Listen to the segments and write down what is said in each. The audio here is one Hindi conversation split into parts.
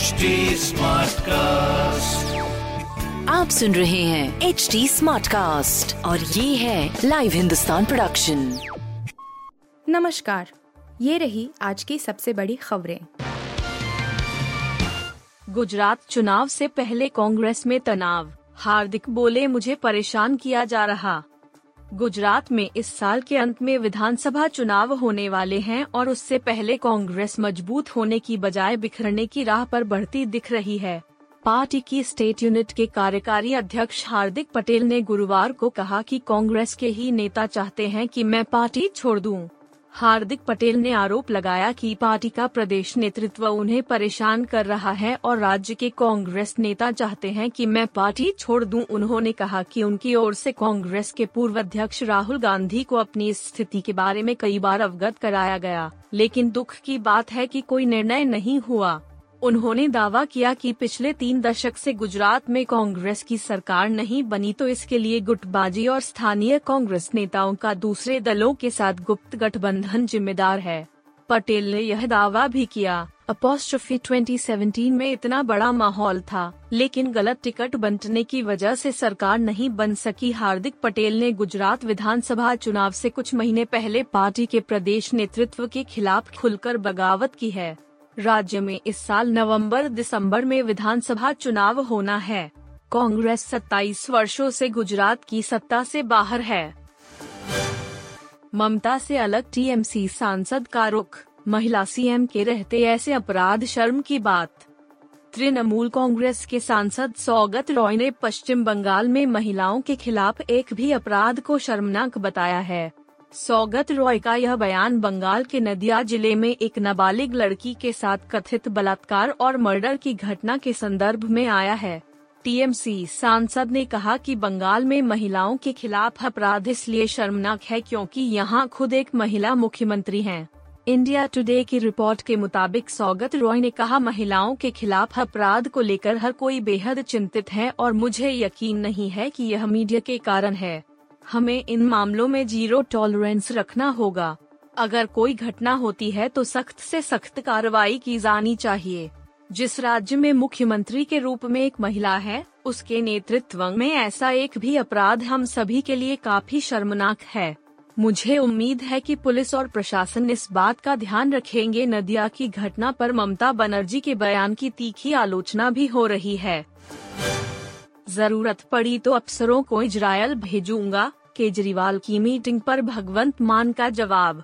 HD Smartcast. आप सुन रहे हैं एच डी स्मार्ट कास्ट और ये है लाइव हिंदुस्तान प्रोडक्शन नमस्कार ये रही आज की सबसे बड़ी खबरें। गुजरात चुनाव से पहले कांग्रेस में तनाव। हार्दिक बोले मुझे परेशान किया जा रहा। गुजरात में इस साल के अंत में विधानसभा चुनाव होने वाले हैं और उससे पहले कांग्रेस मज़बूत होने की बजाय बिखरने की राह पर बढ़ती दिख रही है पार्टी की स्टेट यूनिट के कार्यकारी अध्यक्ष हार्दिक पटेल ने गुरुवार को कहा कि कांग्रेस के ही नेता चाहते हैं कि मैं पार्टी छोड़ दूँ। हार्दिक पटेल ने आरोप लगाया कि पार्टी का प्रदेश नेतृत्व उन्हें परेशान कर रहा है और राज्य के कांग्रेस नेता चाहते हैं कि मैं पार्टी छोड़ दूँ। उन्होंने कहा कि उनकी ओर से कांग्रेस के पूर्व अध्यक्ष राहुल गांधी को अपनी स्थिति के बारे में कई बार अवगत कराया गया लेकिन दुख की बात है कि कोई निर्णय नहीं हुआ उन्होंने दावा किया कि पिछले तीन दशक से गुजरात में कांग्रेस की सरकार नहीं बनी तो इसके लिए गुटबाजी और स्थानीय कांग्रेस नेताओं का दूसरे दलों के साथ गुप्त गठबंधन जिम्मेदार है। पटेल ने यह दावा भी किया, अपोस्ट्रफी 2017 में इतना बड़ा माहौल था, लेकिन गलत टिकट बंटने की वजह से सरकार नहीं बन सकी। हार्दिक पटेल ने गुजरात विधानसभा चुनाव से कुछ महीने पहले पार्टी के प्रदेश नेतृत्व के खिलाफ खुलकर बगावत की है। राज्य में इस साल नवंबर, दिसंबर में विधानसभा चुनाव होना है। कांग्रेस 27 वर्षों से गुजरात की सत्ता से बाहर है। ममता से अलग टीएमसी सांसद का रुख, महिला सीएम के रहते ऐसे अपराध शर्म की बात। तृणमूल कांग्रेस के सांसद सौगत रॉय ने पश्चिम बंगाल में महिलाओं के खिलाफ एक भी अपराध को शर्मनाक बताया है। सौगत रॉय का यह बयान बंगाल के नदिया ज़िले में एक नाबालिग लड़की के साथ कथित बलात्कार और मर्डर की घटना के संदर्भ में आया है टीएमसी सांसद ने कहा कि बंगाल में महिलाओं के खिलाफ अपराध इसलिए शर्मनाक है क्योंकि यहाँ खुद एक महिला मुख्यमंत्री हैं। इंडिया टुडे की रिपोर्ट के मुताबिक सौगत रॉय ने कहा, महिलाओं के खिलाफ अपराध को लेकर हर कोई बेहद चिंतित है और मुझे यकीन नहीं है कि यह मीडिया के कारण है हमें इन मामलों में ज़ीरो टॉलरेंस रखना होगा। अगर कोई घटना होती है तो सख्त से सख्त कार्रवाई की जानी चाहिए। जिस राज्य में मुख्यमंत्री के रूप में एक महिला है, उसके नेतृत्व में ऐसा एक भी अपराध हम सभी के लिए काफ़ी शर्मनाक है। मुझे उम्मीद है कि पुलिस और प्रशासन इस बात का ध्यान रखेंगे। नदिया की घटना पर ममता बनर्जी के बयान की तीखी आलोचना भी हो रही है। ज़रूरत पड़ी तो अफसरों को इजरायल भेजूँगा। केजरीवाल की मीटिंग पर भगवंत मान का जवाब।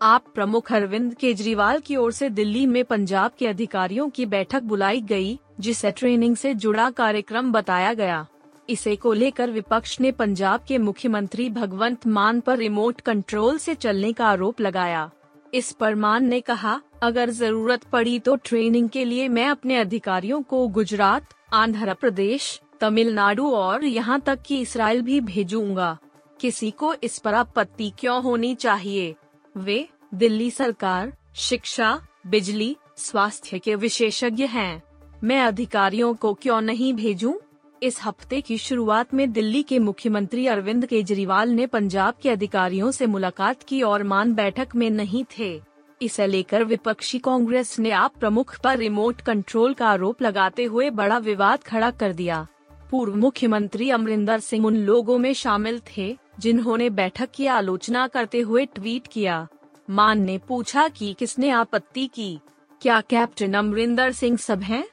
आप प्रमुख अरविंद केजरीवाल की ओर से दिल्ली में पंजाब के अधिकारियों की बैठक बुलाई गई, जिसे ट्रेनिंग से जुड़ा कार्यक्रम बताया गया। इसे को लेकर विपक्ष ने पंजाब के मुख्यमंत्री भगवंत मान पर रिमोट कंट्रोल से चलने का आरोप लगाया। इस पर मान ने कहा अगर ज़रूरत पड़ी तो ट्रेनिंग के लिए मैं अपने अधिकारियों को गुजरात आंध्र प्रदेश तमिलनाडु और यहाँ तक कि इसराइल भी भेजूँगा। किसी को इस पर आपत्ति क्यों होनी चाहिए? वे, दिल्ली सरकार, शिक्षा, बिजली, स्वास्थ्य के विशेषज्ञ हैं। मैं अधिकारियों को क्यों नहीं भेजूं? इस हफ़्ते की शुरुआत में दिल्ली के मुख्यमंत्री अरविंद केजरीवाल ने पंजाब के अधिकारियों से मुलाकात की और मान बैठक में नहीं थे। इसे लेकर विपक्षी कांग्रेस ने आप प्रमुख पर रिमोट कंट्रोल का आरोप लगाते हुए बड़ा विवाद खड़ा कर दिया। पूर्व मुख्यमंत्री अमरिंदर सिंह उन लोगों में शामिल थे जिन्होंने बैठक की आलोचना करते हुए ट्वीट किया। मान ने पूछा कि किसने आपत्ति की? क्या कैप्टन अमरिंदर सिंह सब हैं?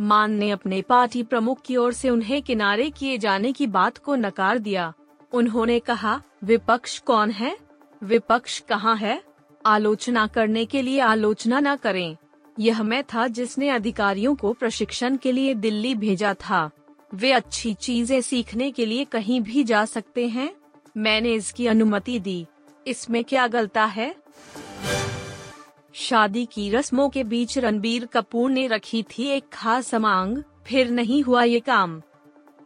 मान ने अपने पार्टी प्रमुख की ओर से उन्हें किनारे किए जाने की बात को नकार दिया। उन्होंने कहा, विपक्ष कौन है? विपक्ष कहाँ है? आलोचना करने के लिए आलोचना न करें। यह मैं था जिसने अधिकारियों को प्रशिक्षण के लिए दिल्ली भेजा था। वे अच्छी चीज़ें सीखने के लिए कहीं भी जा सकते हैं। मैंने इसकी अनुमति दी। इसमें क्या गलता है? शादी की रस्मों के बीच रणबीर कपूर ने रखी थी एक खास मांग फिर नहीं हुआ ये काम।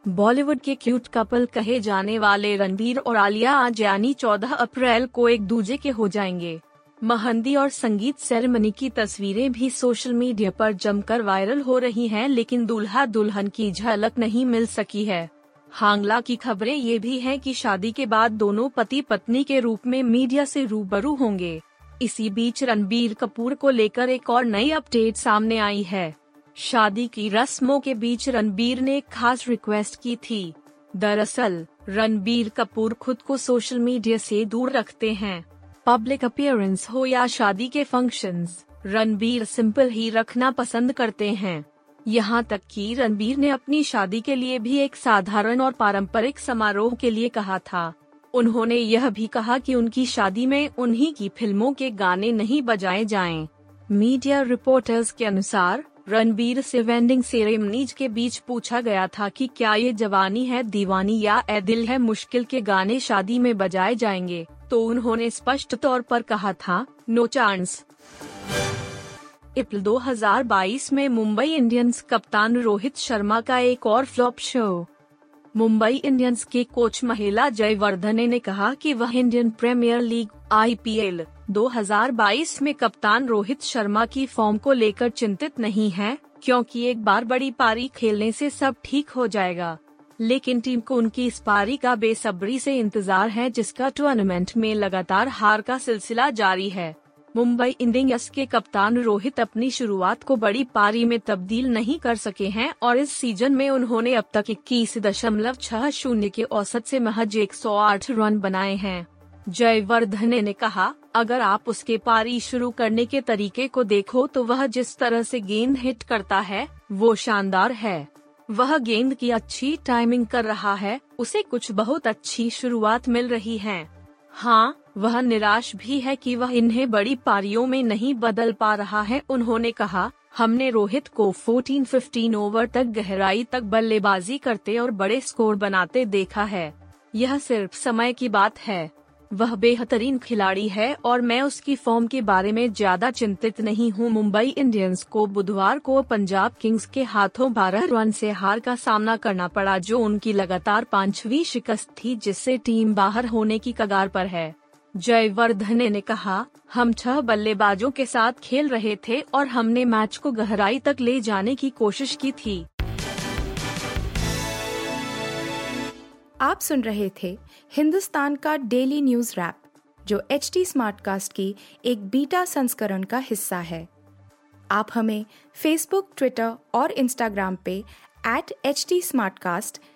बॉलीवुड के क्यूट कपल कहे जाने वाले रणबीर और आलिया आज यानी 14 अप्रैल को एक दूजे के हो जाएँगे। महंदी और संगीत सेरेमनी की तस्वीरें भी सोशल मीडिया पर जमकर वायरल हो रही हैं, लेकिन दूल्हा दुल्हन की झलक नहीं मिल सकी है। हांगला की खबरें ये भी हैं कि शादी के बाद दोनों पति पत्नी के रूप में मीडिया से रूबरू होंगे। इसी बीच रणबीर कपूर को लेकर एक और नई अपडेट सामने आई है। शादी की रस्मों के बीच रणबीर ने एक खास रिक्वेस्ट की थी। दरअसल रणबीर कपूर खुद को सोशल मीडिया से दूर रखते हैं। पब्लिक अपियरेंस हो या शादी के फ़ंक्शंस, रणबीर सिंपल ही रखना पसंद करते हैं। यहाँ तक कि रणबीर ने अपनी शादी के लिए भी एक साधारण और पारंपरिक समारोह के लिए कहा था उन्होंने यह भी कहा कि उनकी शादी में उन्हीं की फ़िल्मों के गाने नहीं बजाए जाएँ। मीडिया रिपोर्टर्स के अनुसार, रणबीर से वेंडिंग सेरेमनीज के बीच पूछा गया था कि क्या ये जवानी है, दीवानी या ए दिल है, मुश्किल के गाने शादी में बजाए जाएँगे तो उन्होंने स्पष्ट तौर पर कहा था, नो चांस अप्रैल 2022 में मुंबई इंडियंस कप्तान रोहित शर्मा का एक और फ्लॉप शो। मुंबई इंडियंस के कोच महिला जयवर्धने ने कहा कि वह इंडियन प्रीमियर लीग आईपीएल 2022 में कप्तान रोहित शर्मा की फॉर्म को लेकर चिंतित नहीं है, क्योंकि एक बार बड़ी पारी खेलने से सब ठीक हो जाएगा। लेकिन टीम को उनकी इस पारी का बेसब्री से इंतज़ार है जिसका टूर्नामेंट में लगातार हार का सिलसिला जारी है। मुंबई इंडियंस के कप्तान रोहित अपनी शुरुआत को बड़ी पारी में तब्दील नहीं कर सके हैं और इस सीज़न में उन्होंने अब तक इक्कीस दशमलव छह शून्य के औसत से महज 108 रन बनाए हैं। जयवर्धने ने कहा, अगर आप उसके पारी शुरू करने के तरीके को देखो तो वह जिस तरह से गेंद हिट करता है, वो शानदार है। वह गेंद की अच्छी टाइमिंग कर रहा है, उसे कुछ बहुत अच्छी शुरुआत मिल रही है। हाँ वह निराश भी है कि वह इन्हें बड़ी पारियों में नहीं बदल पा रहा है, उन्होंने कहा, हमने रोहित को 14-15 ओवर तक गहराई तक बल्लेबाजी करते और बड़े स्कोर बनाते देखा है। यह सिर्फ़ समय की बात है। वह बेहतरीन खिलाड़ी है और मैं उसकी फॉर्म के बारे में ज़्यादा चिंतित नहीं हूँ। मुंबई इंडियंस को बुधवार को पंजाब किंग्स के हाथों 12 रन से हार का सामना करना पड़ा, जो उनकी लगातार पांचवी शिकस्त थी, जिससे टीम बाहर होने की कगार पर है। जयवर्धने ने कहा, हम छह बल्लेबाजों के साथ खेल रहे थे और हमने मैच को गहराई तक ले जाने की कोशिश की थी। आप सुन रहे थे हिंदुस्तान का डेली न्यूज़ रैप, जो एच टी स्मार्टकास्ट की एक बीटा संस्करण का हिस्सा है। आप हमें फेसबुक ट्विटर और इंस्टाग्राम पे एट एच टी